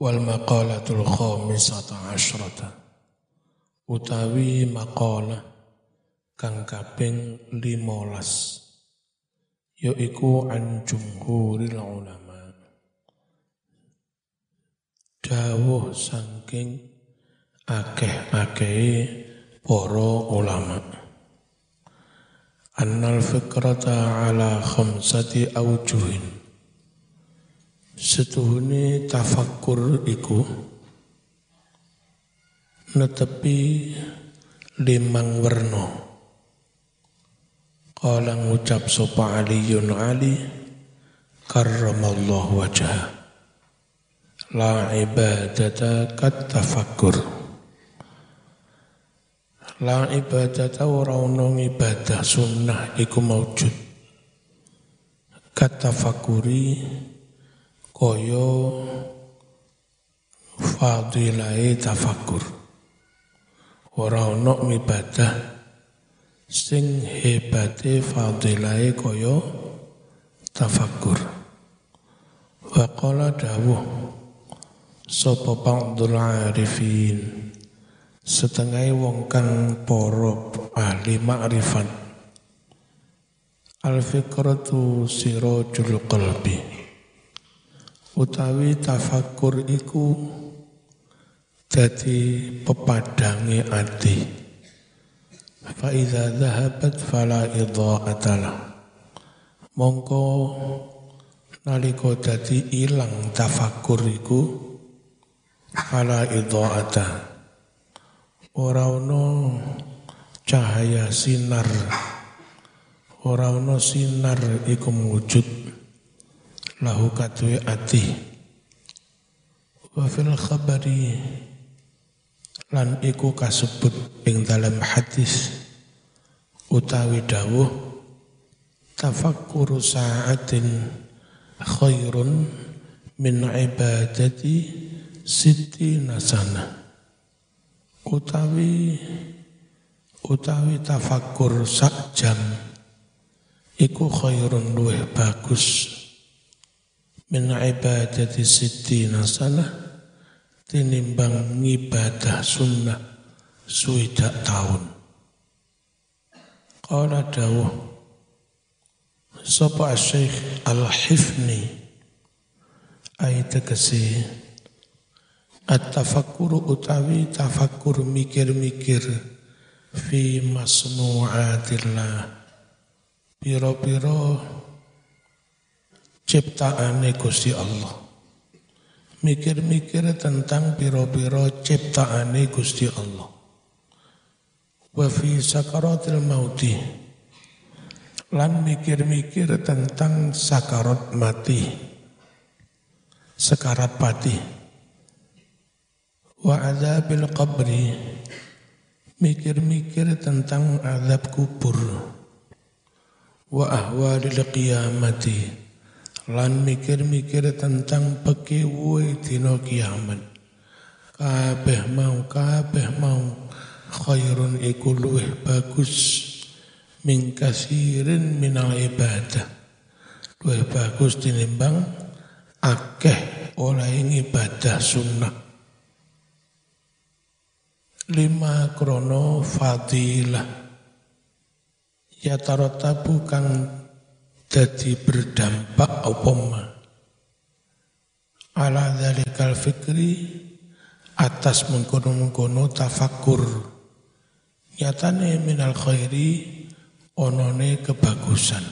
wal maqalatul khamisata asyrata utawi maqalah kang kaping 15 yaiku an jumhuril ulama. Dawuh saking akeh-akeh para ulama. Annal fikrata ala khamsati aujuhin Setuhune tafakkur iku netepi limang werna. Kala ngucap sapa Aliyun Ali karramallahu wajah. La ibadata kat tafakkur. La ibadata ora ono ibadah sunnah iku maujud. Kat tafakuri kaya fadilai tafakur. Ora ana ibadah sing hebate fadilai kaya tafakur. Wa qala dawuh sapa ba'dul arifin? Setengah wong kang para ahli makrifat. Al fikratu sirajul qalbi utawi tafakur iku jadi pepadange ati. Fa iza dhahabat fala idha'atalah mongko nalika dadi ilang tafakur iku fala idha'ata. Ora ono cahaya sinar. Ora ono sinar iku wujud lahu katwe ati. Wa fil khabari lan iku kasebut ing dalam hadis utawi dawuh tafakkuru sa'atin khairun min ibadati siti nasana utawi utawi tafakkur sak jam iku khairun luwih bagus min ibadati sittina sana tinimbang ngibadah sunnah suidak tahun. Qala dawuh Sapa Syekh Al-Hifni ayat tegesi At-tafakkuru utawi tafakkur mikir-mikir fi masnu'atillah Piro-piro ciptaane Gusti Allah. Mikir-mikir tentang piro-piro ciptaane Gusti Allah. Wa fi sakaratil mauti. Lan mikir-mikir tentang sakarat mati. Sekarat pati. Wa azabil qabri. Mikir-mikir tentang azab kubur. Wa ahwalil qiyamati lan mikir-mikir tentang pekiwe dina kiamat. Kabeh mau kabeh mau. Khairun iku luwih bagus. Min kasirin minal ibadah. Luwih bagus tinimbang akeh oleh ibadah sunnah. Lima krono fadilah. Ya tarotabu kang jadi berdampak apa ala dzalikal fikri atas mengkono-mengkono tafakur nyatane minal khairi onone kebagusan.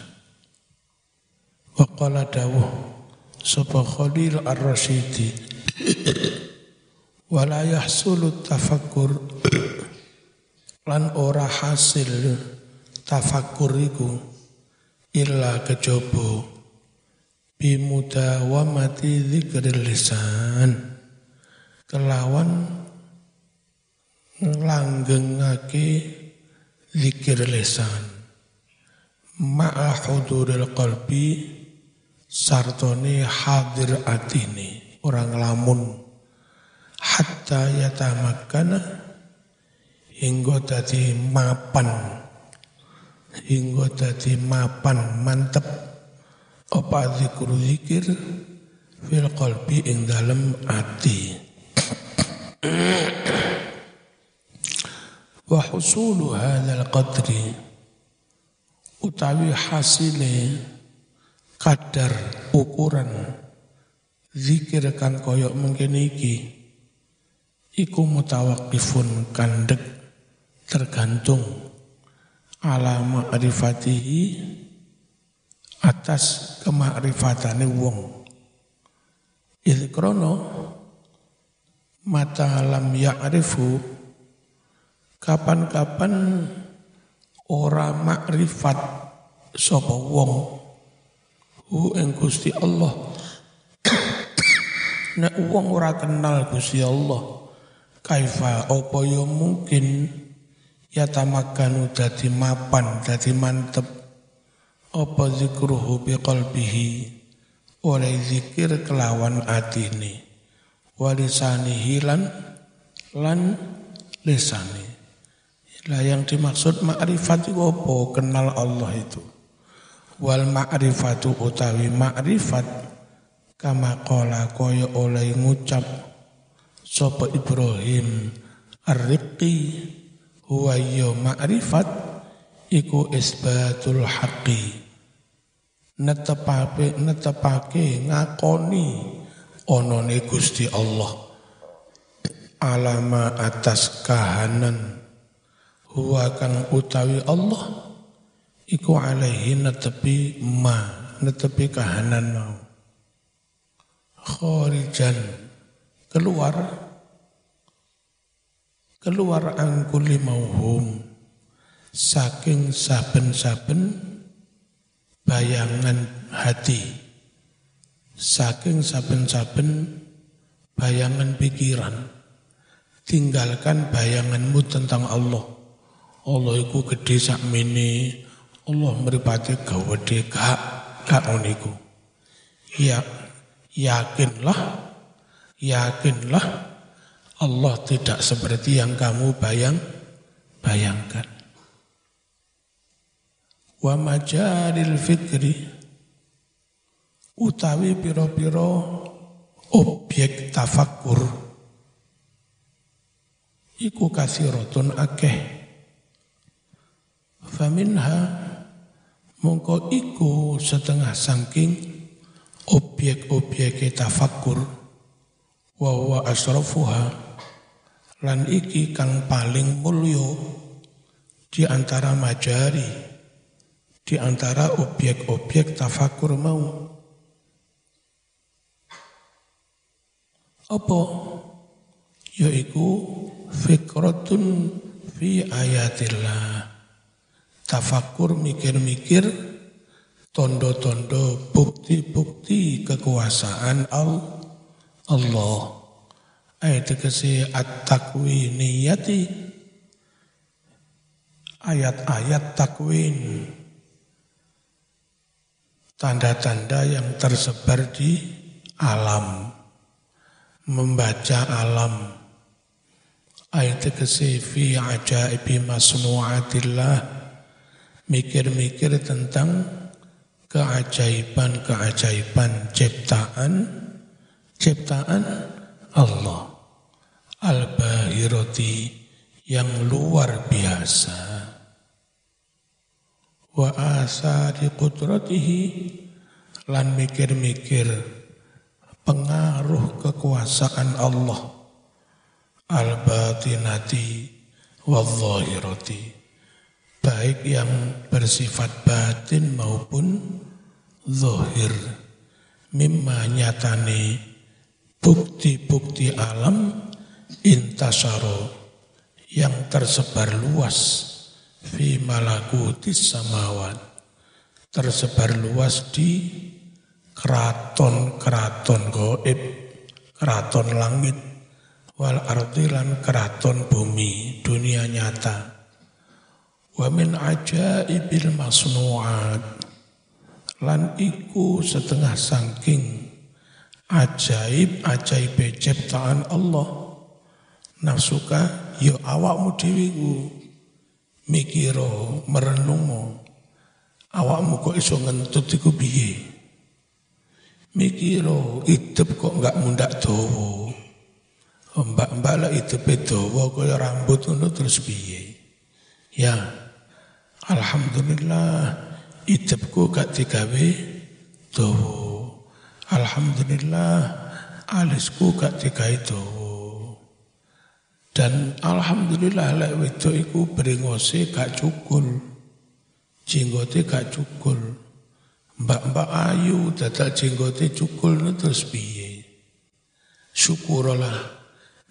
Wa qala dawuh sapa Khalil Ar-Rasyidi? Wala yahsulu tafakkur. Lan ora hasil tafakur iku illa kejobo bimudawamati dzikril lisan. Kelawan langgengake zikir lisan. Ma'a huduril qalbi sartone hadir atini orang lamun. Hatta yatamakana hingga dadi mapan hingga dadi mapan mantep. Apa zikru zikir? Fil qalbi ing dalem ati. Wa husulu hadzal qadri. Utawi hasile kadar ukuran zikir kan koyok mungkin iki iku mutawakifun kandek tergantung ala ma'rifatihi atas kemakrifatane wong. Il krono mata lam ya'rifu kapan-kapan ora makrifat sapa wong. Hu ing Gusti Allah. Nek wong ora kenal Gusti Allah kaifa apa yo mungkin ya tamakanu dadi mapan dadi mantep. Apa zikruhu bi qalbihi? Oleh zikir kelawan atine. Walisani hilan lan lisani. Lah yang dimaksud ma'rifat itu apa? Kenal Allah itu. Wal ma'rifatu utawi ma'rifat kama qala kaya oleh ngucap sapa Ibrahim ar-riqi huwa ya ma'rifat iku isbatul haqqi. Netepake netepake ngakoni onone Gusti Allah. Alama atas kahanan. Huwa kang utawi Allah iku alaihi netepi ma netepi kahanan mau. Kharijan keluar keluar angkuli mauhum. Saking saben-saben bayangan hati. Saking saben-saben bayangan pikiran. Tinggalkan bayanganmu tentang Allah. Allah iku gede sakmene. Allah meripati gawede gak gak oniku ya yakinlah yakinlah Allah tidak seperti yang kamu bayang bayangkan. Wa majalil fikri utawi piro-piro objek tafakur iku rotun akeh. Faminha mongko iku setengah sangking objek-objek tafakur wa huwa asrafuha lan iki kang paling mulya di antara majari di antara objek-objek tafakur mau. Apa? Yaiku fikratun fi ayatillah. Tafakur mikir-mikir tondo-tondo bukti-bukti kekuasaan Allah Ayat tegese at-takwiniyati. Ayat-ayat takwin. Tanda-tanda yang tersebar di alam. Membaca alam. Ayat tegese fi ajaibi masnuatillah. Mikir-mikir tentang keajaiban-keajaiban ciptaan. Ciptaan Allah al-bahirati yang luar biasa. Wa asari qudratihi lan mikir-mikir pengaruh kekuasaan Allah. Al-batinati wa baik yang bersifat batin maupun zahir. Mimma nyatane bukti-bukti alam intasaro yang tersebar luas fi malakutis samawat. Tersebar luas di keraton-keraton goib keraton langit wal ardilan keraton bumi dunia nyata. Wa min ajaibil masnuat lan iku setengah sangking ajaib ajaib ciptaan Allah nafsuka yo ya awakmu dhewe ku mikiro merenungo awakmu kok iso ngentut iku piye mikiro idep kok enggak mundak dawa. Mbak-mbak lah idepe dawa kaya rambut ngono terus piye? Ya. Alhamdulillah idepku gak digawe dawa. Alhamdulillah alisku gak digawe dawa. Dan alhamdulillah lek wedok iku brengose gak cukul. Jenggote gak cukul. Mbak-mbak ayu dadak jenggote cukul terus piye? Syukurlah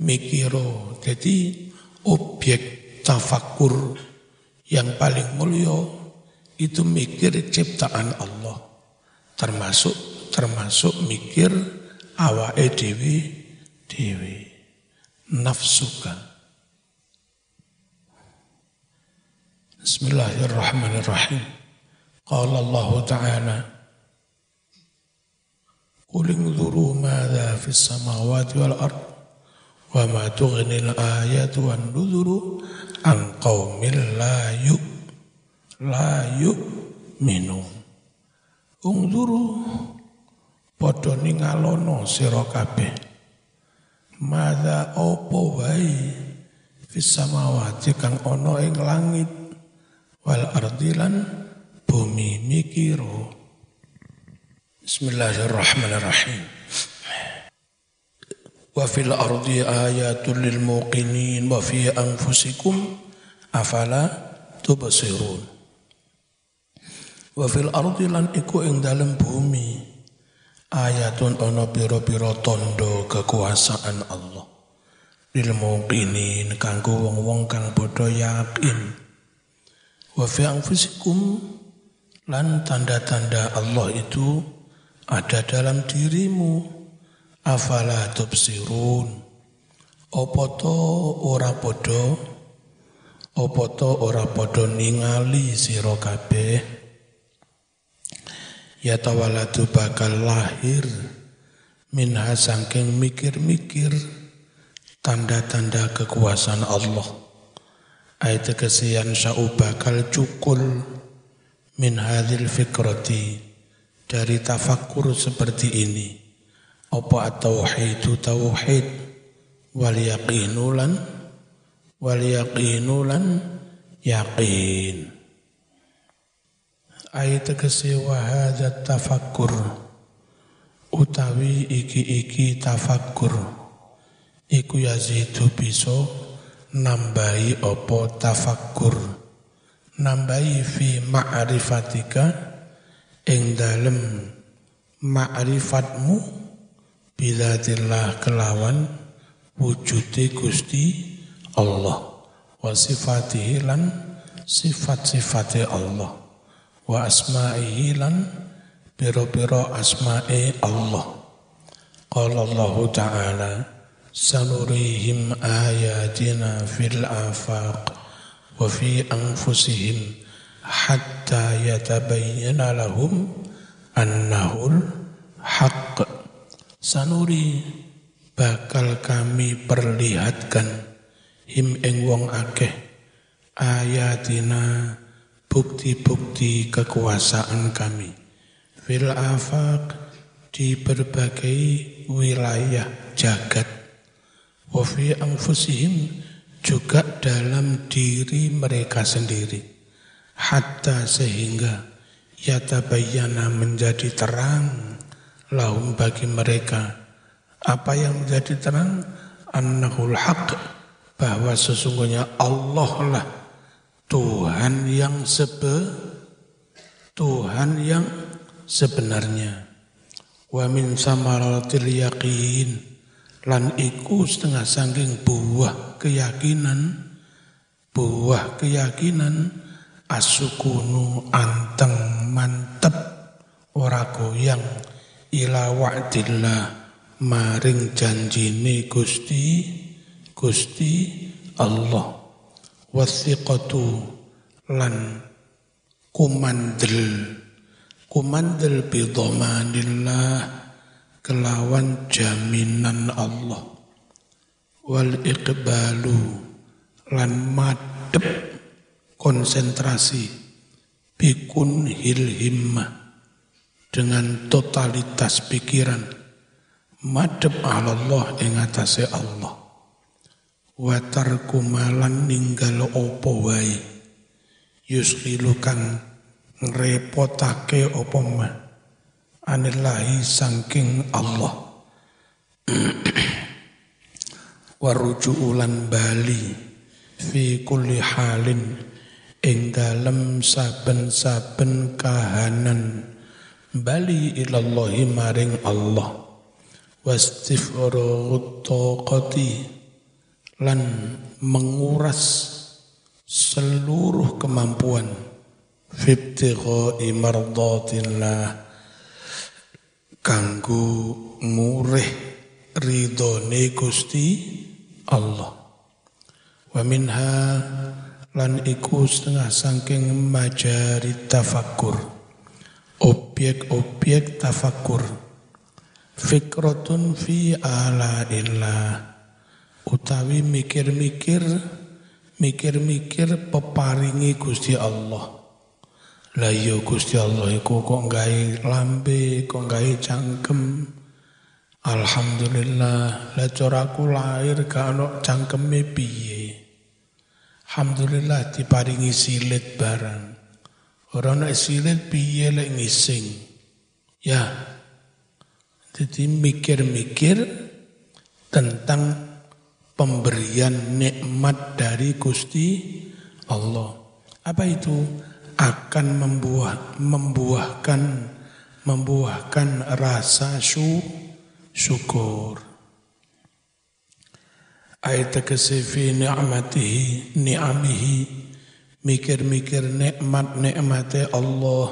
mikiro. Jadi objek tafakur yang paling mulia itu mikir ciptaan Allah. Termasuk termasuk mikir awake dewi dewi nafsuka. Bismillahirrahmanirrahim. Qala Allah Ta'ala Qul inzuru madza fis samawati wal ard wa ma tughni al ayatu wan nuzuru an qaumin la yu la yu minum. Ungzuru padha ningalono sira kabeh Mada opo wae fis samawati kang ana ing langit wal ardilan bumi mikiro Bismillahirrahmanirrahim. Wa fil ardi ayatul lil muqinin wa fi anfusikum afala tubsirun. Wa fil ardi lan iku ing dalem bumi ayatun ono piro-piro tondo kekuasaan Allah. Lil muqinin kanggo wong-wong kang padha yakin. Wa fi anfusikum lan tanda-tanda Allah itu ada dalam dirimu. Afala tubsirun? Opo to ora padha? Opo to ora padha ningali sira kabeh ya tawalatu bakal lahir. Minha sangking mikir-mikir. Tanda-tanda kekuasaan Allah. Ayat kesian sya'u bakal cukul. Min hadil fikrati. Dari tafakkur seperti ini. Apa at-tauhidu tauhid? Wal yaqinulan. Wal yaqinulan. Yaqin ayat tegese wahada tafakkur. Utawi iki-iki tafakkur. Iku yazidu bisa nambahi opo tafakkur. Nambahi fi ma'rifatika. Ing dalem ma'rifatmu bilatillah kelawan wujude Gusti Allah. Wa sifatihi lan sifat-sifate Allah wa asma'ihi lan biro-biro asma'i Allah. Qala Allah Ta'ala sanurihim ayatina fil afaq wa fi anfusihim hatta yatabayyana lahum annahul haqq. Sanuri bakal kami perlihatkan him ing wong akeh ayatina bukti-bukti kekuasaan kami. Fil afaq di berbagai wilayah jagat. Wa fi anfusihim juga dalam diri mereka sendiri. Hatta sehingga yatabayyana menjadi terang lahum bagi mereka. Apa yang menjadi terang? Annahul haq bahwa sesungguhnya Allah lah Tuhan yang sebe Tuhan yang sebenarnya. Wa min samaratil yaqin. Lan iku setengah sangking buah keyakinan buah keyakinan asukunu anteng mantep ora goyang ila wa'dillah maring janjine Gusti Gusti Allah wasiqatu lan kumandel. Kumandel bidhamanillah kelawan jaminan Allah. Wal iqbalu lan madep konsentrasi bikun hil himmah. Dengan totalitas pikiran madhep Allah ing atase Allah wa tarku malan ninggal apa wae? Yusqilu kang ngrepotake apa mah? Anillahi saking Allah. Waruju ulan bali fi kulli halin ing dalem saben-saben kahanan. Bali ilallahi maring Allah. Wastifraghu taqati lan menguras seluruh kemampuan. Fibtigha'i mardatillah. Kanggo murih ridhone Gusti Allah. Wa minha lan iku setengah saking majari tafakur objek-objek tafakur fikratun fi ala illah utawi mikir-mikir mikir-mikir peparingi Gusti Allah lah iya Gusti Allah iku kok gawe lambe kok gawe cangkem Alhamdulillah lah aku lahir ono cangkeme piye Alhamdulillah diparingi silit barang. Orang nak silit piye lek ngising. Ya. Jadi mikir-mikir tentang pemberian nikmat dari Gusti Allah. Apa itu? Akan membuah, membuahkan membuahkan rasa su, syukur ay tegese fi ni'matihi ni'amihi mikir-mikir nikmat-nikmate Allah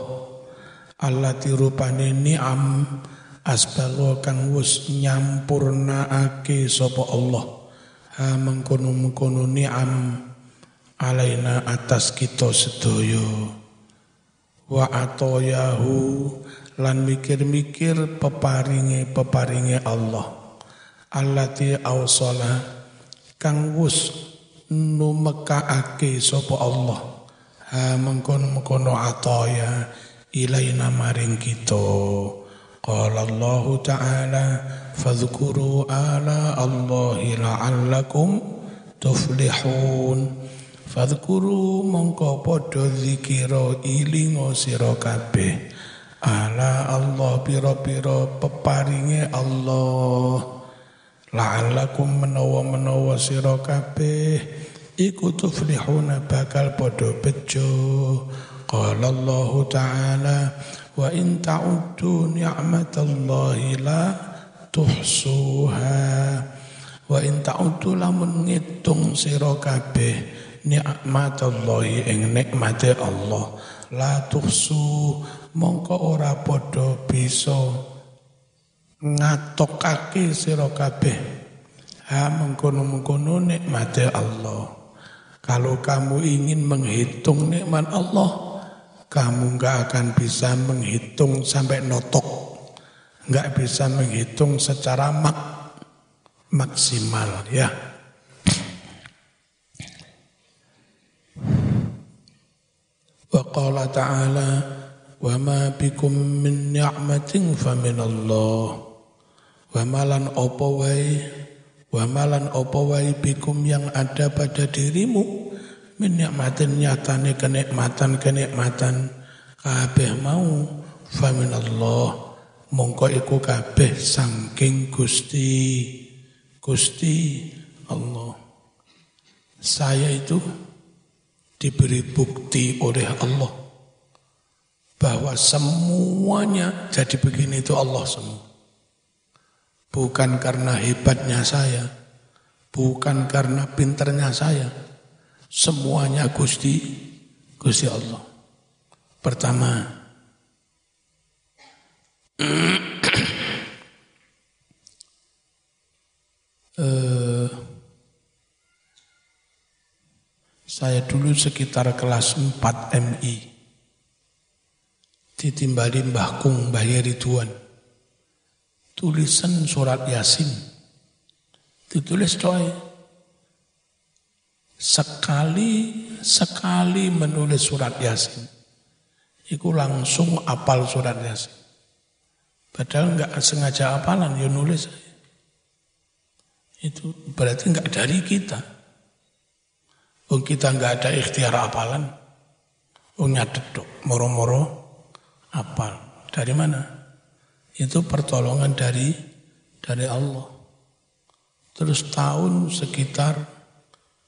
Allah tirupane ni'am asbago kang wus nyampurnaake sapa Allah ha mengkono-mengkono ni'am alaina atas kita sedaya. Wa atoyahu lan mikir-mikir peparinge peparinge Allah. Allati awsala kang wus numekaake sapa Allah. Ha mengkono-mengkono ataya ilaina maring kita. Qala Allah taala fadhkuru ala Allah la'allakum tuflihun. Fadhkuru mongko padha zikira ilingo sira kabeh. Ala Allah pira-pira peparinge Allah. La'allakum menawa-menawa sira kabeh. Iku tuflihuna bakal padha bejo. Qala Allah taala wa in ta'uddu ni'matallahi la tuhsuha. Wa in ta'uddu lamun ngitung sira kabeh ni'matallahi ing nikmate Allah. La tuhsu mongko ora padha bisa ngatokake sira kabeh. Ha mengkono-mengkono nikmate Allah. Kalau kamu ingin menghitung nikmat Allah kamu nggak akan bisa menghitung sampai notok nggak bisa menghitung secara mak maksimal ya. Wa qala ta'ala wa ma bikum min ni'matin fa min Allah. Wamalan opo wae? Wamalan opo wae bikum yang ada pada dirimu? Min nikmatin nyatane kenikmatan-kenikmatan. Kabeh mau Famin Allah Mongko iku kabeh sangking gusti Gusti Allah Saya itu diberi bukti oleh Allah bahwa semuanya jadi begini itu Allah semua. Bukan karena hebatnya saya, bukan karena pinternya saya. Semuanya Gusti, Gusti Allah. Pertama, eh, saya dulu sekitar kelas 4 MI ditimbali Mbah Kung Mbah Ridwan tulisan surat Yasin. Ditulis doa. Sekali sekali menulis surat Yasin. Iku langsung apal surat Yasin. Padahal nggak sengaja apalan, ya nulis. Itu berarti nggak dari kita. Oh kita nggak ada ikhtiar apalan. Oh nyatet dok, moro-moro apal. Dari mana? Itu pertolongan dari dari Allah. Terus tahun sekitar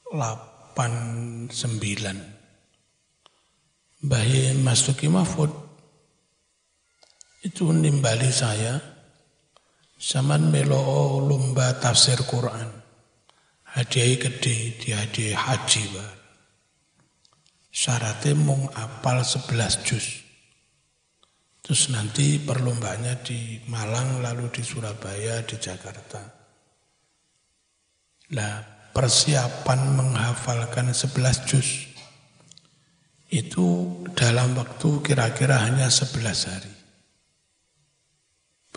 89. Mbah Mas Tuki Mahfud itu nimbali saya zaman melo lomba tafsir Quran. Hadiah gede, dia hadiah haji bar. Syaratnya mung apal 11 juz. Terus nanti perlombanya di Malang, lalu di Surabaya, di Jakarta. Lah persiapan menghafalkan 11 juz itu dalam waktu kira-kira hanya 11 hari.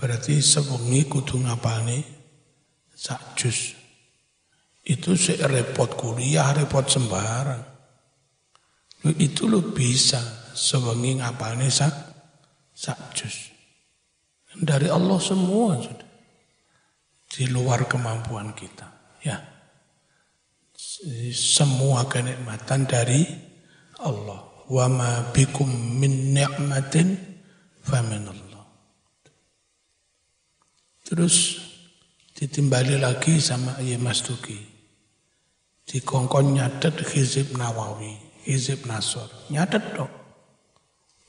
Berarti sewengi kudu ngapalne sak jus. Itu sih repot kuliah, repot sembarang. Itu lo bisa sewengi ngapalne sak sak jus. Dari Allah semua sudah. Di luar kemampuan kita. Ya. Semua kenikmatan dari Allah. Wa ma bikum min ni'matin faminallah. Terus ditimbali lagi sama Iya Mas Duki. Dikongkon nyatet Hizib Nawawi, Hizib Nasor. Nyatet dong.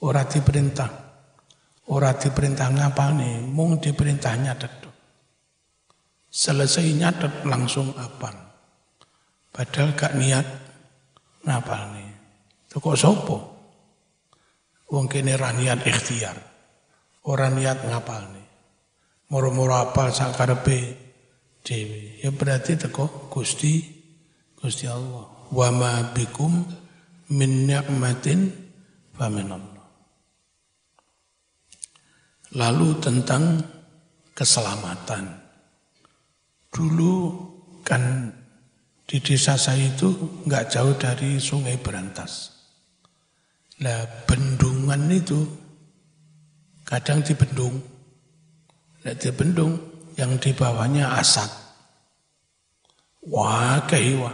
Ora diperintah. Ora diperintah ngapa nih, mung diperintah nyatet dong. Selesai nyatet langsung apa? Padahal gak niat ngapa nih. Kok sopo? Wong ra niat ikhtiar. Ora niat ngapal nih moro-moro apal sakarepe dhewe. Ya berarti teko Gusti Gusti Allah. Wa ma bikum min ni'matin faminallah. Lalu tentang keselamatan. Dulu kan di desa saya itu nggak jauh dari sungai Berantas. Nah bendungan itu kadang dibendung, Nek di bendung yang di bawahnya asap. Wah, kehiwa.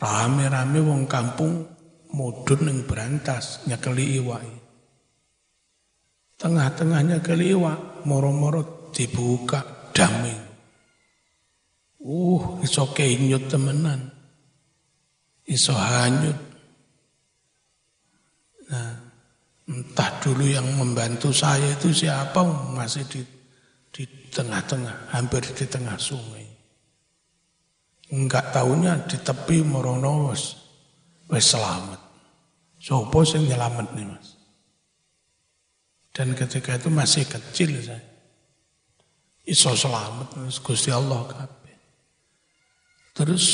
Rame-rame wong kampung mudun yang berantas nyekeli iwai. Tengah-tengahnya keli iwa, moro-moro dibuka damai. Uh, iso kenyut temenan. Iso hanyut. Nah, entah dulu yang membantu saya itu siapa masih di tengah-tengah, hampir di tengah sungai. Enggak tahunya di tepi morono wis wis selamat. Sopo sing nyelamat nih mas. Dan ketika itu masih kecil saya. Iso selamat, Gusti Allah kabeh. Terus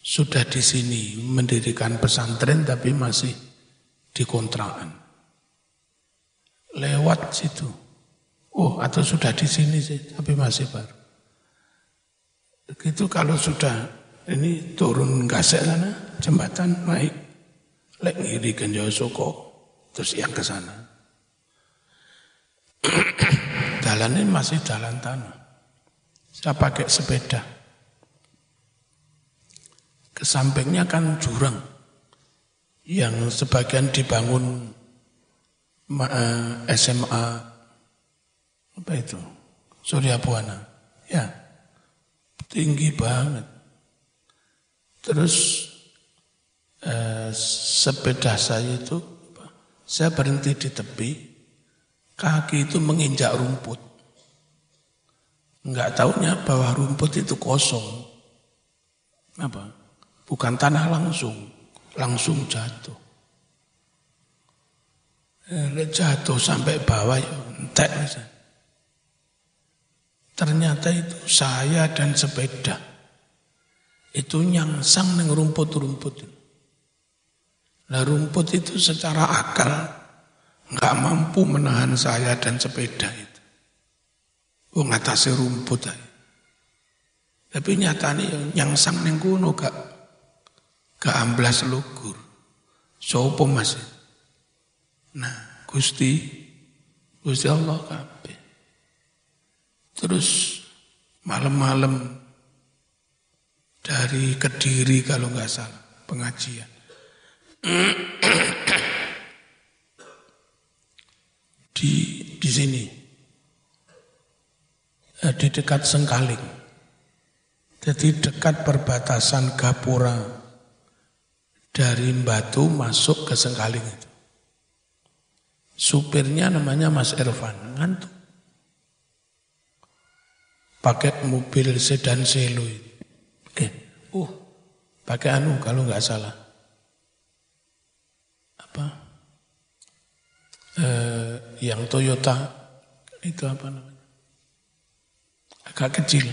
sudah di sini mendirikan pesantren tapi masih di kontrakan. Lewat situ Oh, atau sudah di sini sih, tapi masih baru. Itu kalau sudah ini turun gasek sana, jembatan naik, lek ngiri Jawa Soko, terus yang ke sana. jalan ini masih jalan tanah. Saya pakai sepeda. Ke sampingnya kan jurang yang sebagian dibangun eh, SMA apa itu? Surya Buana. Ya, tinggi banget. Terus eh, sepeda saya itu, saya berhenti di tepi, kaki itu menginjak rumput. Enggak tahunya bahwa rumput itu kosong. Apa? Bukan tanah langsung, langsung jatuh. Eh, jatuh sampai bawah ya entek misalnya. Ternyata itu saya dan sepeda. Itu nyangsang neng rumput-rumput. Nah rumput itu secara akal nggak mampu menahan saya dan sepeda itu. Mengatasi rumput aja. Tapi nyatanya nyangsang neng kuno gak gak amblas lugur. Sopo masih. Nah, Gusti Gusti Allah kabeh. Terus malam-malam dari Kediri kalau nggak salah pengajian. di di sini eh, di dekat Sengkaling. Jadi dekat perbatasan Gapura dari Batu masuk ke Sengkaling itu. Supirnya namanya Mas Irfan, ngantuk. Pakai mobil sedan selo Eh, uh, pakai anu kalau nggak salah. Apa? Eh, yang Toyota itu apa namanya? Agak kecil.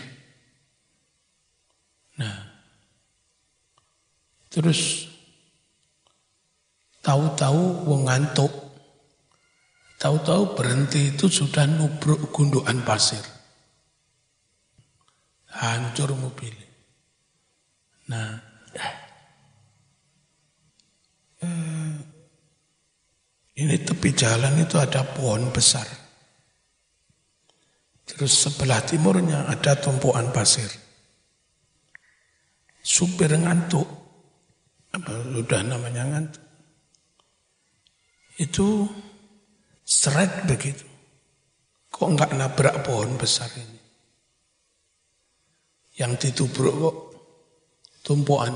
Nah, terus tahu-tahu wong ngantuk, tahu-tahu berhenti itu sudah nubruk gundukan pasir. Hancur mobil. Nah, eh, ini tepi jalan itu ada pohon besar. Terus sebelah timurnya ada tumpuan pasir. Supir ngantuk, apa sudah namanya ngantuk. Itu seret begitu. Kok enggak nabrak pohon besar ini? Yang ditubruk kok tumpuan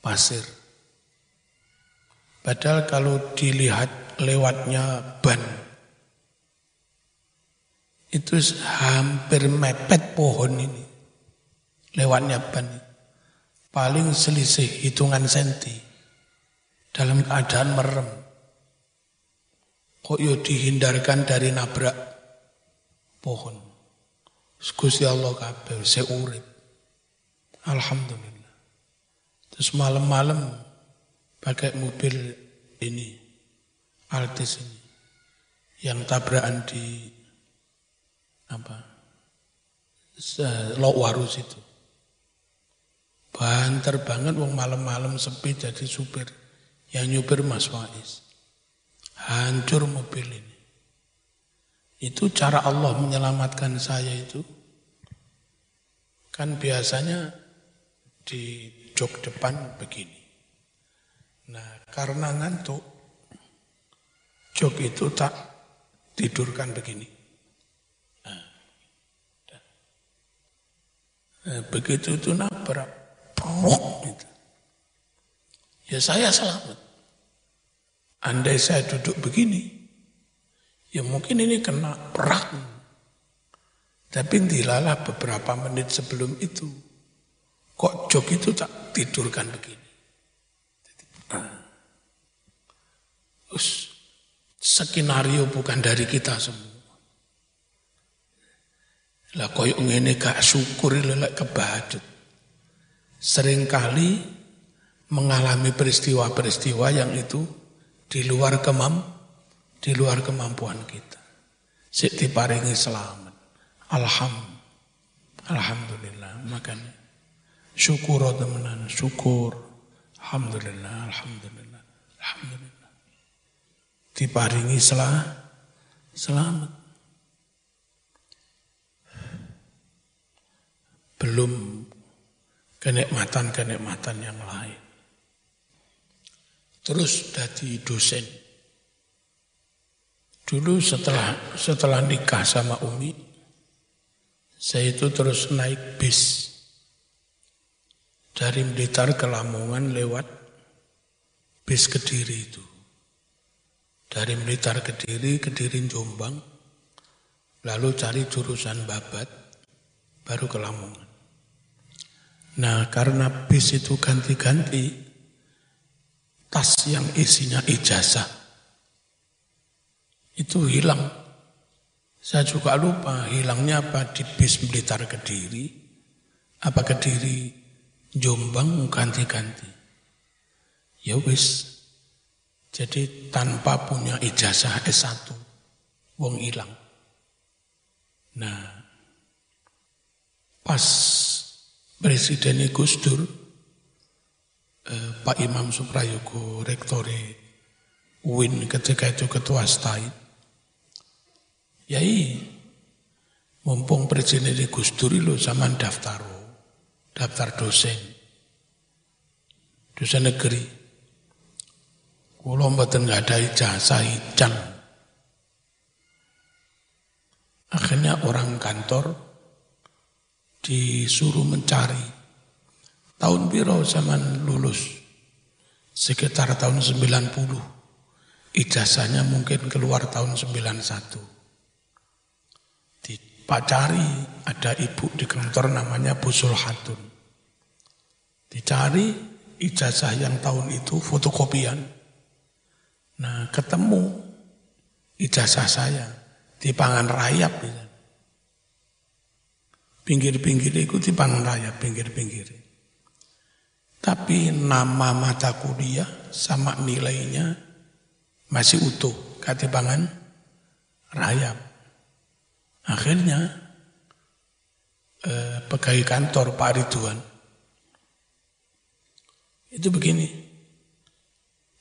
pasir. Padahal kalau dilihat lewatnya ban, itu hampir mepet pohon ini. Lewatnya ban. Paling selisih hitungan senti. Dalam keadaan merem. Kok yo dihindarkan dari nabrak pohon. Gusti Allah kabeh seurip. Alhamdulillah. Terus malam-malam pakai mobil ini, Altis ini, yang tabrakan di apa, Lokwarus itu. Banter banget wong malam-malam sepi jadi supir. Yang nyupir Mas Faiz. Hancur mobil ini. Itu cara Allah menyelamatkan saya itu. Kan biasanya di jok depan begini. Nah, karena ngantuk, jok itu tak tidurkan begini. Nah, nah begitu itu nabrak, prok gitu. Ya saya selamat. Andai saya duduk begini, ya mungkin ini kena perak. Tapi dilalah beberapa menit sebelum itu, Kok jok itu tak tidurkan begini. Nah, us, skenario bukan dari kita semua. Lah koyok ngene gak syukur lelek kebajut. Seringkali mengalami peristiwa-peristiwa yang itu di luar kemam di luar kemampuan kita. Sik diparingi selamat. Alhamdulillah. Alhamdulillah. Makanya Syukur temenan, syukur. Alhamdulillah, alhamdulillah, alhamdulillah. Diparingi selah, selamat. Belum kenikmatan-kenikmatan yang lain. Terus jadi dosen. Dulu setelah setelah nikah sama Umi, saya itu terus naik bis dari Blitar ke Lamongan lewat bis Kediri itu. Dari Blitar Kediri, Kediri Jombang, lalu cari jurusan Babat, baru ke Lamongan. Nah karena bis itu ganti-ganti, tas yang isinya ijazah, itu hilang. Saya juga lupa hilangnya apa di bis Blitar Kediri, apa Kediri Jombang ganti-ganti. Ya wis. Jadi tanpa punya ijazah S1, wong hilang. Nah, pas Presiden Gus Dur, eh, Pak Imam Suprayogo, Rektori UIN ketika itu ketua STAI, Yai, Mumpung presiden di Gus Dur lo zaman daftar, daftar dosen, dosen negeri. Kulo mboten ada ijazah ijan. Akhirnya orang kantor disuruh mencari. Tahun biro zaman lulus? Sekitar tahun 90 ijazahnya mungkin keluar tahun 91 Dipacari ada ibu di kantor namanya Bu Sulhatun. Dicari ijazah yang tahun itu fotokopian. Nah ketemu ijazah saya di pangan rayap. Pinggir-pinggir itu di pangan rayap, pinggir-pinggir. Tapi nama mata kuliah sama nilainya masih utuh. Katipangan rayap. Akhirnya eh, pegawai kantor Pak Ridwan itu begini,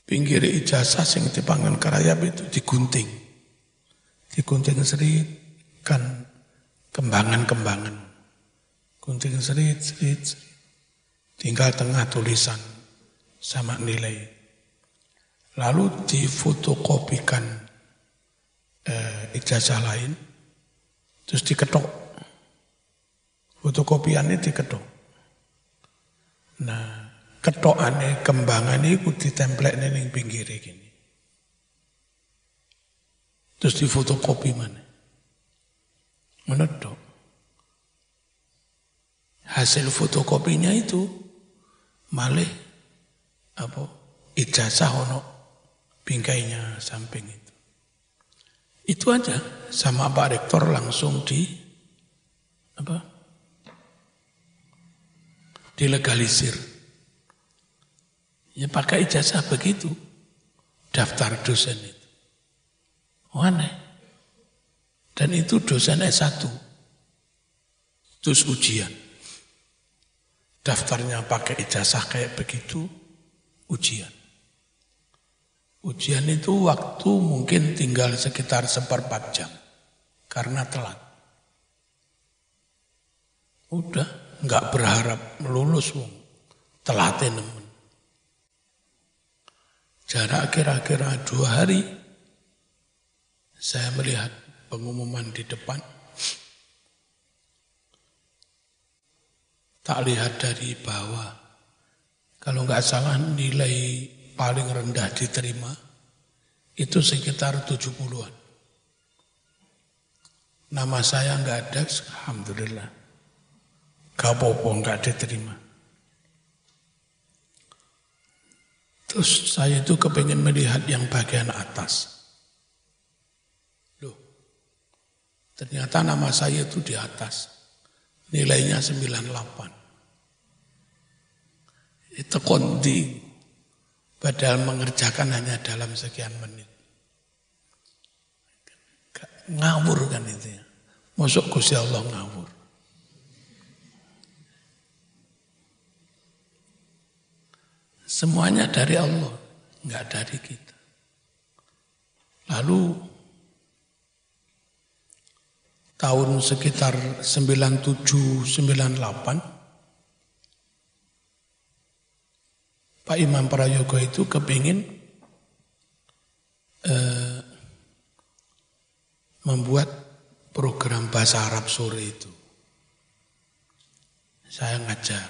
pinggir ijazah sing dipangan karayap itu digunting, digunting serit kan kembangan-kembangan, gunting serit, serit, serit, tinggal tengah tulisan sama nilai, lalu difotokopikan eh, ijazah lain, Terus diketok. Fotokopiannya diketok. Nah, ketokane kembangane iku ditemplekne ning pinggir gini. Terus difotokopi mana? Menedok. Hasil fotokopinya itu malih apa ijazah ono bingkainya samping itu. Itu aja sama Pak Rektor langsung di apa? Dilegalisir. Ya pakai ijazah begitu. Daftar dosen itu. Oh, aneh. Dan itu dosen S1. Terus ujian. Daftarnya pakai ijazah kayak begitu, ujian. Ujian itu waktu mungkin tinggal sekitar seperempat jam. Karena telat. Udah, nggak berharap melulus. Telatnya nemen. Jarak kira-kira dua hari, saya melihat pengumuman di depan. Tak lihat dari bawah. Kalau nggak salah nilai paling rendah diterima itu sekitar 70-an. Nama saya nggak ada, alhamdulillah. Gak apa-apa nggak diterima. Terus saya itu kepengen melihat yang bagian atas. Loh, ternyata nama saya itu di atas. Nilainya 98. Itu kondi. Padahal mengerjakan hanya dalam sekian menit. Ngawur kan itu ya. Masuk Gusti Allah ngawur. Semuanya dari Allah, enggak dari kita. Lalu tahun sekitar 97 98 Pak Imam Prayogo itu kepingin eh, membuat program bahasa Arab sore itu. Saya ngajar.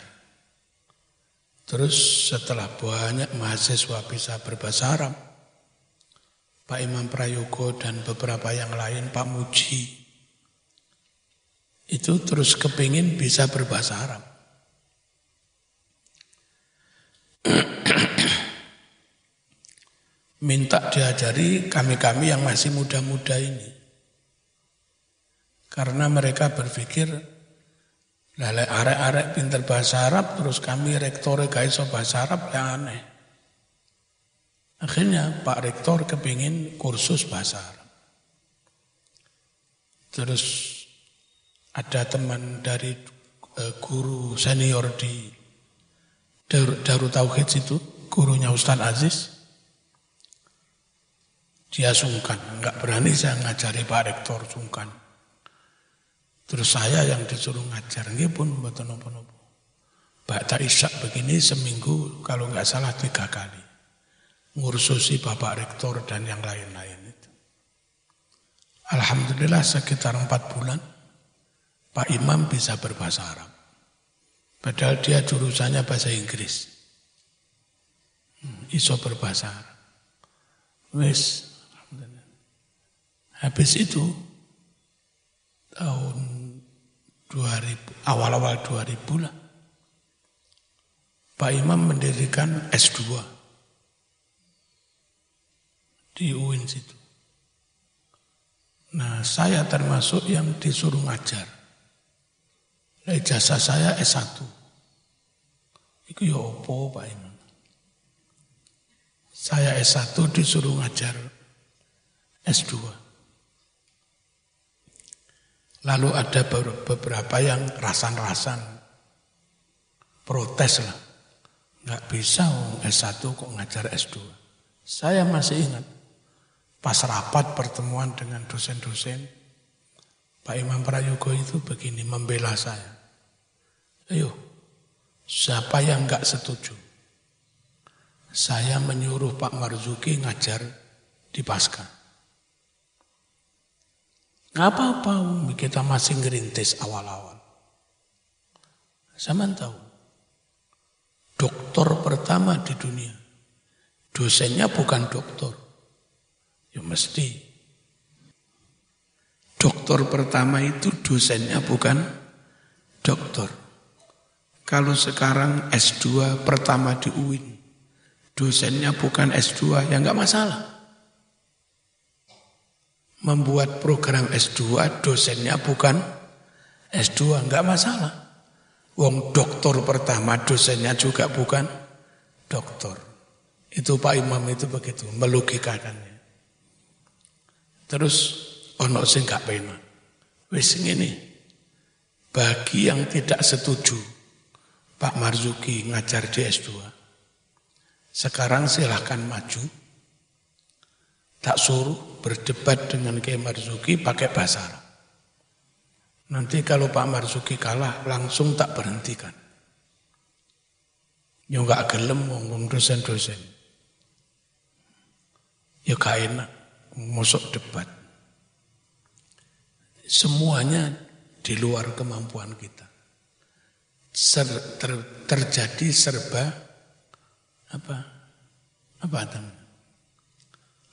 Terus setelah banyak mahasiswa bisa berbahasa Arab, Pak Imam Prayogo dan beberapa yang lain, Pak Muji, itu terus kepingin bisa berbahasa Arab. minta diajari kami-kami yang masih muda-muda ini. Karena mereka berpikir, lalai arek-arek pinter bahasa Arab, terus kami rektore gaiso bahasa Arab yang aneh. Akhirnya Pak Rektor kepingin kursus bahasa Arab. Terus ada teman dari uh, guru senior di Darut Tauhid itu, gurunya Ustaz Aziz, dia sungkan, enggak berani saya ngajari Pak Rektor sungkan. Terus saya yang disuruh ngajar, nggih pun mboten napa-napa. Ba'da Isya begini seminggu kalau nggak salah tiga kali. Ngursusi Bapak Rektor dan yang lain-lain itu. Alhamdulillah sekitar empat bulan Pak Imam bisa berbahasa Arab. Padahal dia jurusannya bahasa Inggris. Hmm, iso berbahasa Arab. Wes, Habis itu tahun 2000 awal-awal 2000 lah Pak Imam mendirikan S2 di UIN situ. Nah, saya termasuk yang disuruh ngajar. Nah, jasa saya S1. Itu ya opo Pak Imam. Saya S1 disuruh ngajar S2. Lalu ada beberapa yang rasan-rasan. Protes lah. Nggak bisa S1 kok ngajar S2. Saya masih ingat. Pas rapat pertemuan dengan dosen-dosen, Pak Imam Prayogo itu begini membela saya. Ayo, siapa yang nggak setuju? Saya menyuruh Pak Marzuki ngajar di Pasca. Nggak apa-apa, kita masih ngerintis awal-awal. Saya tahu, doktor pertama di dunia. Dosennya bukan doktor. Ya mesti. Doktor pertama itu dosennya bukan doktor. Kalau sekarang S2 pertama di UIN, dosennya bukan S2, ya enggak masalah. Membuat program S2, dosennya bukan S2, enggak masalah. Wong doktor pertama dosennya juga bukan doktor. Itu Pak Imam itu begitu, melogikakannya. Terus ono sing gak penak. Wis ngene. Bagi yang tidak setuju Pak Marzuki ngajar di S2. Sekarang silahkan maju. Tak suruh berdebat dengan Kiai Marzuki pakai bahasa. Nanti kalau Pak Marzuki kalah langsung tak berhentikan. Ya enggak gelem ngomong dosen-dosen. Ya gak enak masuk debat. Semuanya di luar kemampuan kita. Ser, ter, terjadi serba apa? Apa namanya?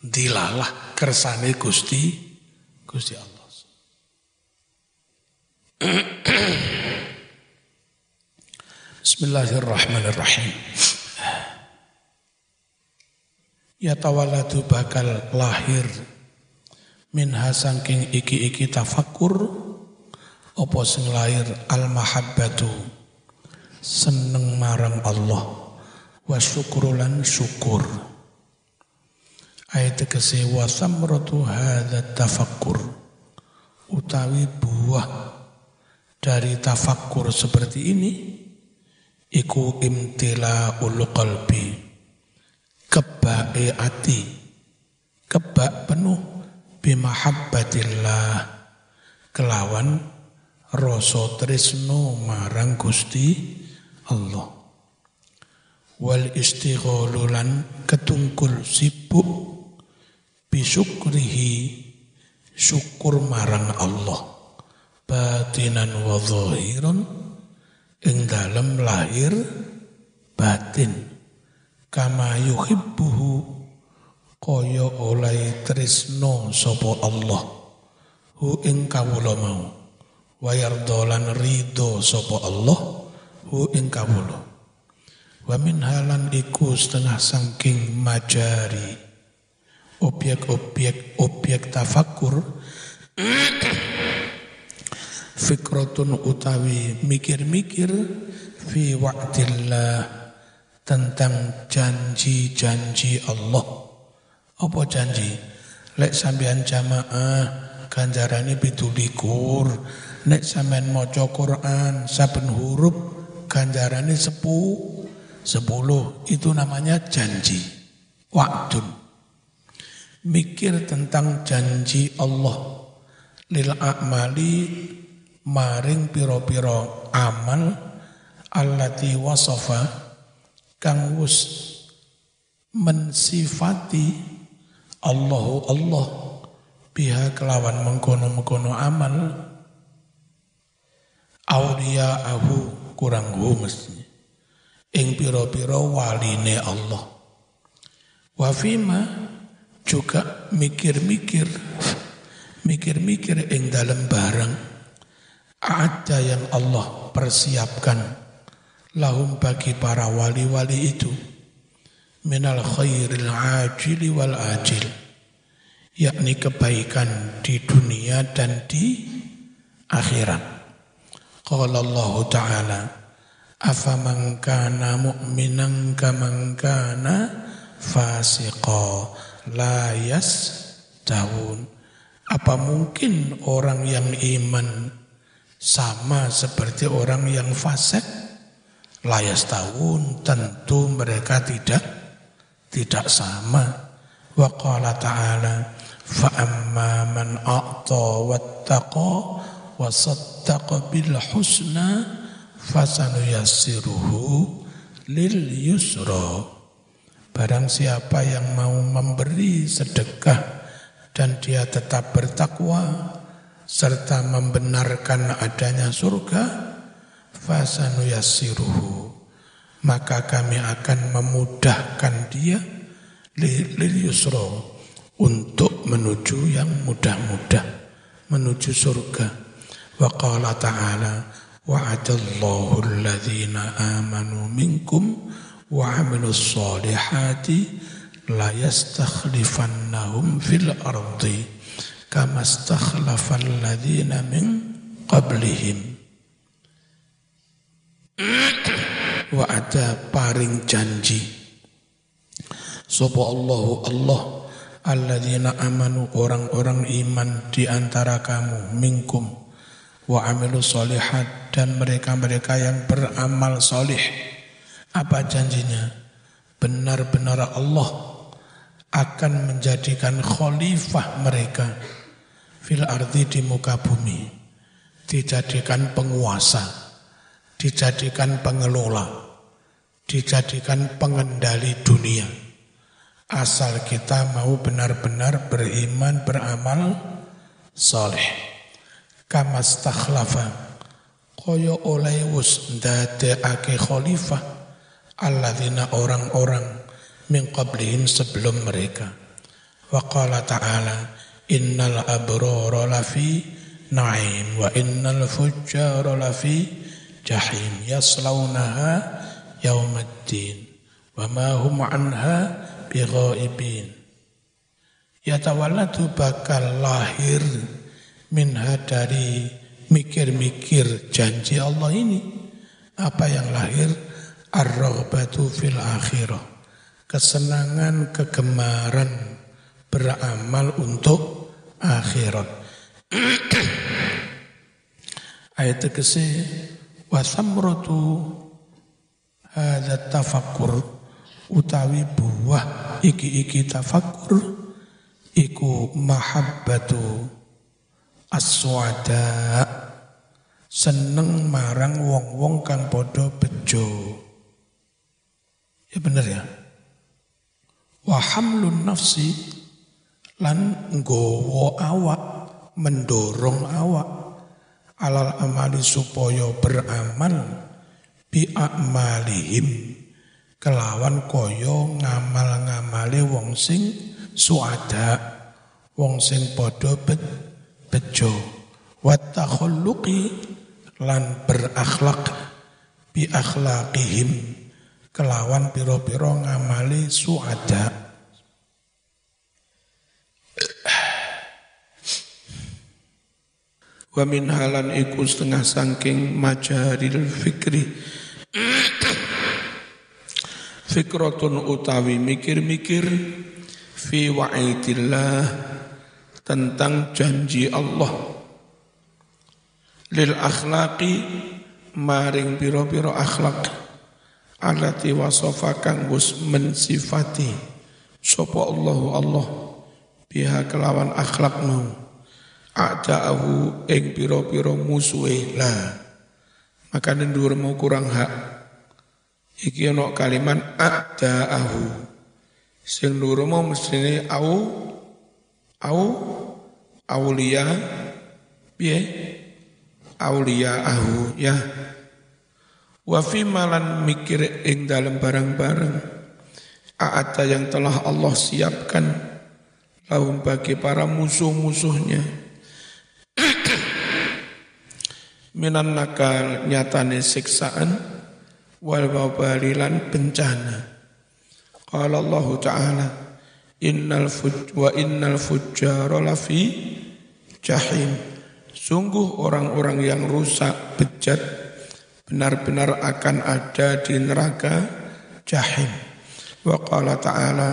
Dilalah kersane Gusti Gusti Allah. Bismillahirrahmanirrahim. Ya tawaladu bakal lahir minha sangking iki-iki tafakur opo sing lahir al mahabbatu seneng marang Allah wa syukrulan syukur. Ayat kese wa samratu hadza tafakkur utawi buah dari tafakkur seperti ini iku imtila ulu qalbi kebae ati kebak penuh bimahabbatillah. Kelawan rasa tresno marang Gusti Allah. Wal istighalulan ketungkul sibuk bisukrihi syukur marang Allah. Batinan wa zahiran ing dalem lahir batin. Kama yuhibbuhu kaya oleh tresno sapa Allah. Hu ing kawula mau. Wa yardolan ridho sapa Allah hu ing kawula. Wa min halan iku setengah sangking majari. Objek-objek objek tafakur fikratun utawi mikir-mikir fi wa'dillah tentang janji-janji Allah. Apa janji? Lek sampean jamaah ganjarane pitulikur. Nek sampean maca Quran saben huruf ganjarane sepuluh. Sepuluh itu namanya janji. Waktun. Mikir tentang janji Allah lil a'mali maring piro-piro amal allati wasofa kang wus mensifati Allahu Allah. Biha kelawan mengkono-mengkono amal ahu kurang hu mesti ing piro-piro waline Allah. Wafima juga mikir-mikir mikir-mikir ing dalam barang. Ada yang Allah persiapkan. Lahum bagi para wali-wali itu minal khairil ajili wal ajil yakni kebaikan di dunia dan di akhirat. Qala Allah Ta'ala afaman kana mu'minan kaman kana fasiqa la yasdawun apa mungkin orang yang iman sama seperti orang yang fasik layas tahun tentu mereka tidak tidak sama. Wa qala ta'ala fa amma man a'ta wattaqa wa saddaqa bil husna fasanuyassiruhu lil yusra. Barang siapa yang mau memberi sedekah dan dia tetap bertakwa serta membenarkan adanya surga fasanuyassiruhu maka kami akan memudahkan dia lil yusra untuk menuju yang mudah-mudah menuju surga. Wa qala ta'ala wa'adallahu alladhina amanu minkum wa 'amilus solihati la yastakhlifannahum fil ardi kama istakhlafal ladzina min qablihim. Wa ada paring janji. Sapa Allahu Allah alladzina amanu orang-orang iman di antara kamu minkum wa amilu solihat dan mereka-mereka yang beramal solih. Apa janjinya? Benar-benar Allah akan menjadikan khalifah mereka fil ardi di muka bumi dijadikan penguasa dijadikan pengelola dijadikan pengendali dunia Asal kita mau benar-benar beriman, beramal soleh. Kamastakhlafa. Koyo oleh wus ake khalifah. Alladzina orang-orang min sebelum mereka. Wa qala ta'ala innal abrara lafi na'im wa innal fujjara lafi jahim. Yaslaunaha yaumaddin. Wa ma hum anha bighaibin. Yatawalladu bakal lahir minha dari mikir-mikir janji Allah ini. Apa yang lahir? Ar-raghbatu fil akhirah. Kesenangan kegemaran beramal untuk akhirat. Ayat ke wa samratu hadza tafakkur utawi buah iki-iki tafakur iku mahabbatu aswada. Seneng marang wong-wong kang padha bejo. Ya bener ya? Wa hamlun nafsi lan nggawa awak mendorong awak alal amali supaya beramal bi amalihim. Kelawan koyo ngamal-ngamale wong sing suada wong sing padha bet bejo. Wa lan berakhlak bi akhlaqihim. Kelawan piro-piro ngamali suada wa min halan iku setengah sangking majaril fikri. Fikratun utawi mikir-mikir fi wa'idillah tentang janji Allah. Lil akhlaqi maring piro-piro akhlak alati wasofa kang wus mensifati. Sapa Allahu Allah biha kelawan akhlakmu a'da'ahu ing piro-piro musuhe. Lah maka nendur mau kurang hak. Iki ono kalimat a'da'ahu sing nur mau mestine au au aulia. Piye? Aulia ahu ya. Wa fi malan mikir ing dalam barang-barang. A'ata yang telah Allah siapkan. Lahum bagi para musuh-musuhnya minan nakal nyatane siksaan wal wabalilan bencana. Qala Allah taala innal fuj wa innal fujjara lafi jahim. Sungguh orang-orang yang rusak bejat benar-benar akan ada di neraka jahim. Wa qala ta'ala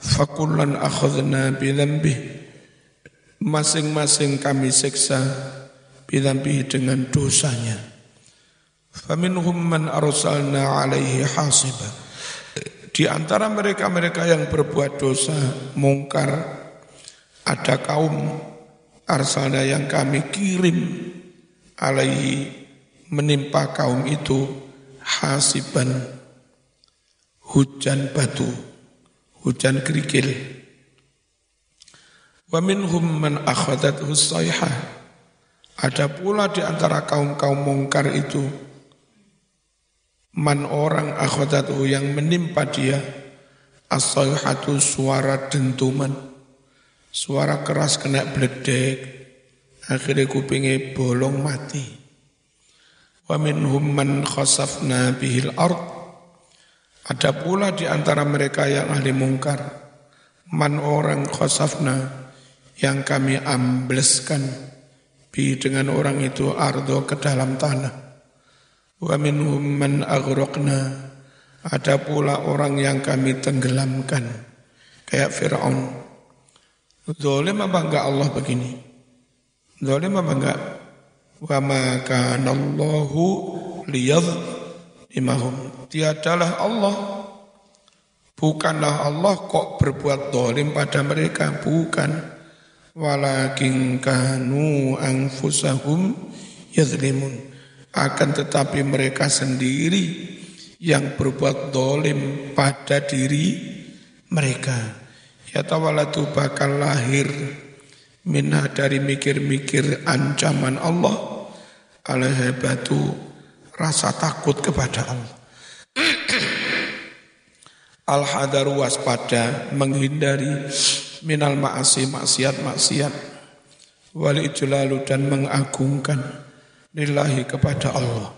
fakullan akhadna bi masing-masing kami siksa bilambihi dengan dosanya. Faminhum man arsalna alaihi hasiba. Di antara mereka-mereka yang berbuat dosa, mungkar, ada kaum arsalna yang kami kirim alaihi menimpa kaum itu hasiban hujan batu, hujan kerikil. Wa minhum man akhadathu sayhah ada pula di antara kaum-kaum mungkar itu man orang akhodatu yang menimpa dia as-sayhatu suara dentuman suara keras kena bledek akhirnya kupingnya bolong mati. Wa minhum man khasafna bihil ard. Ada pula di antara mereka yang ahli mungkar man orang khasafna yang kami ambleskan bi dengan orang itu ardo ke dalam tanah. Wa minhum man aghraqna. Ada pula orang yang kami tenggelamkan. Kayak Fir'aun. Zolim apa enggak Allah begini? Zolim apa enggak? Wa ma kanallahu liyadhlimahum. Tiadalah Allah Bukanlah Allah kok berbuat dolim pada mereka, bukan walakin kanu anfusahum yazlimun akan tetapi mereka sendiri yang berbuat dolim pada diri mereka. Ya tawalatu bakal lahir minah dari mikir-mikir ancaman Allah. Alahebatu rasa takut kepada Allah al-hadaru waspada menghindari minal ma'asi maksiat-maksiat wali ijlalu dan mengagungkan lillahi kepada Allah.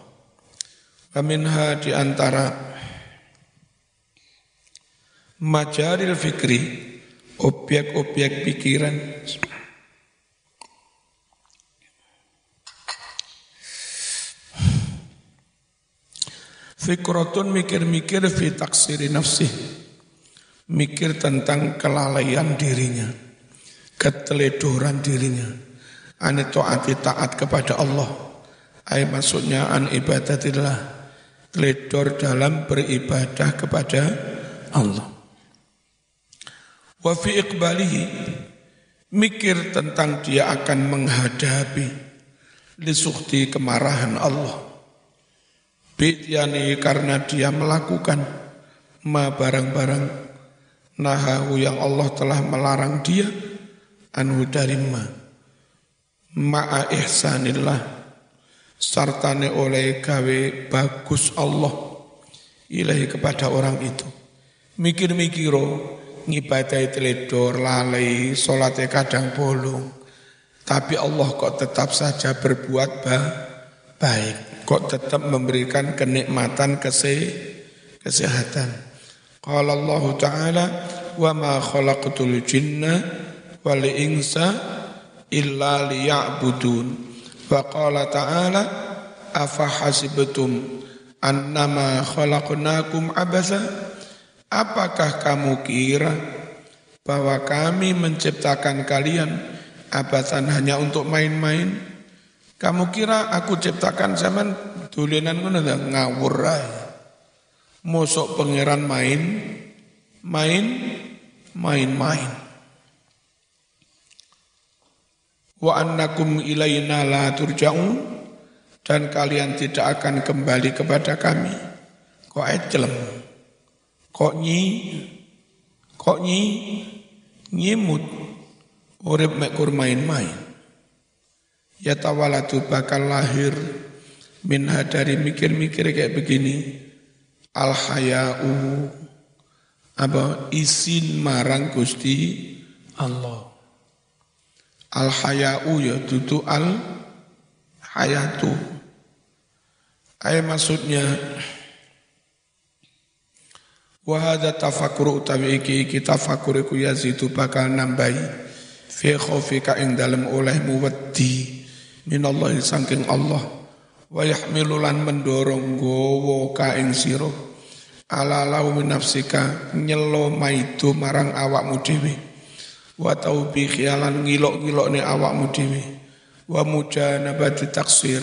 Aminha di antara majaril fikri, objek-objek pikiran, Fikratun mikir-mikir fi taksiri nafsih mikir tentang kelalaian dirinya, keteledoran dirinya, ane taati taat kepada Allah. Ay maksudnya an ibadatillah, teledor dalam beribadah kepada Allah. Wa iqbalihi, mikir tentang dia akan menghadapi lisukti kemarahan Allah. Bityani karena dia melakukan ma barang-barang nahahu yang Allah telah melarang dia anhu dari ma. Ma'a ihsanillah sartane oleh gawe bagus Allah ilahi kepada orang itu. Mikir-mikiro ngibadai teledor lalai solatnya kadang bolong. Tapi Allah kok tetap saja berbuat baik kok tetap memberikan kenikmatan kese kesehatan Qala Allah Ta'ala wa ma khalaqtul jinna wal insa illa liya'budun. Wa qala ta'ala afa hasibtum annama khalaqnakum abasa Apakah kamu kira bahwa kami menciptakan kalian abasan hanya untuk main-main? Kamu kira aku ciptakan zaman dulinan ngono ngawur aja. Mosok pangeran main, main, main-main. wa annakum ilaina la turja'un dan kalian tidak akan kembali kepada kami. Kok ecelem? Kok nyi? Kok nyi? Nyimut. Urip mek main-main. Ya tawalatu bakal lahir minha dari mikir-mikir kayak begini. Al hayau apa isin marang Gusti Allah. Al hayau ya tutu al hayatu. Ay maksudnya Wahada tafakur utawi iki iki tafakur iku yazidu bakal nambahi fi khaufika ing dalem olehmu wedi minallahi saking Allah. Wa yahmilu lan mendorong gowo ka ing sira. Ala lau nafsika nyelo maido marang awakmu dhewe. Wa taubi khialan ngilok-ngilokne awakmu dhewe. Wa mujanabati taksir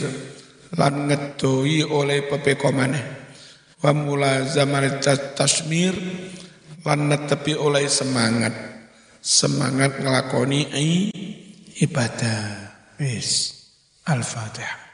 lan ngedoi oleh pepekomane wa mulazamati tasmir lan netepi oleh semangat. Semangat ngelakoni ibadah. Wis al-fatihah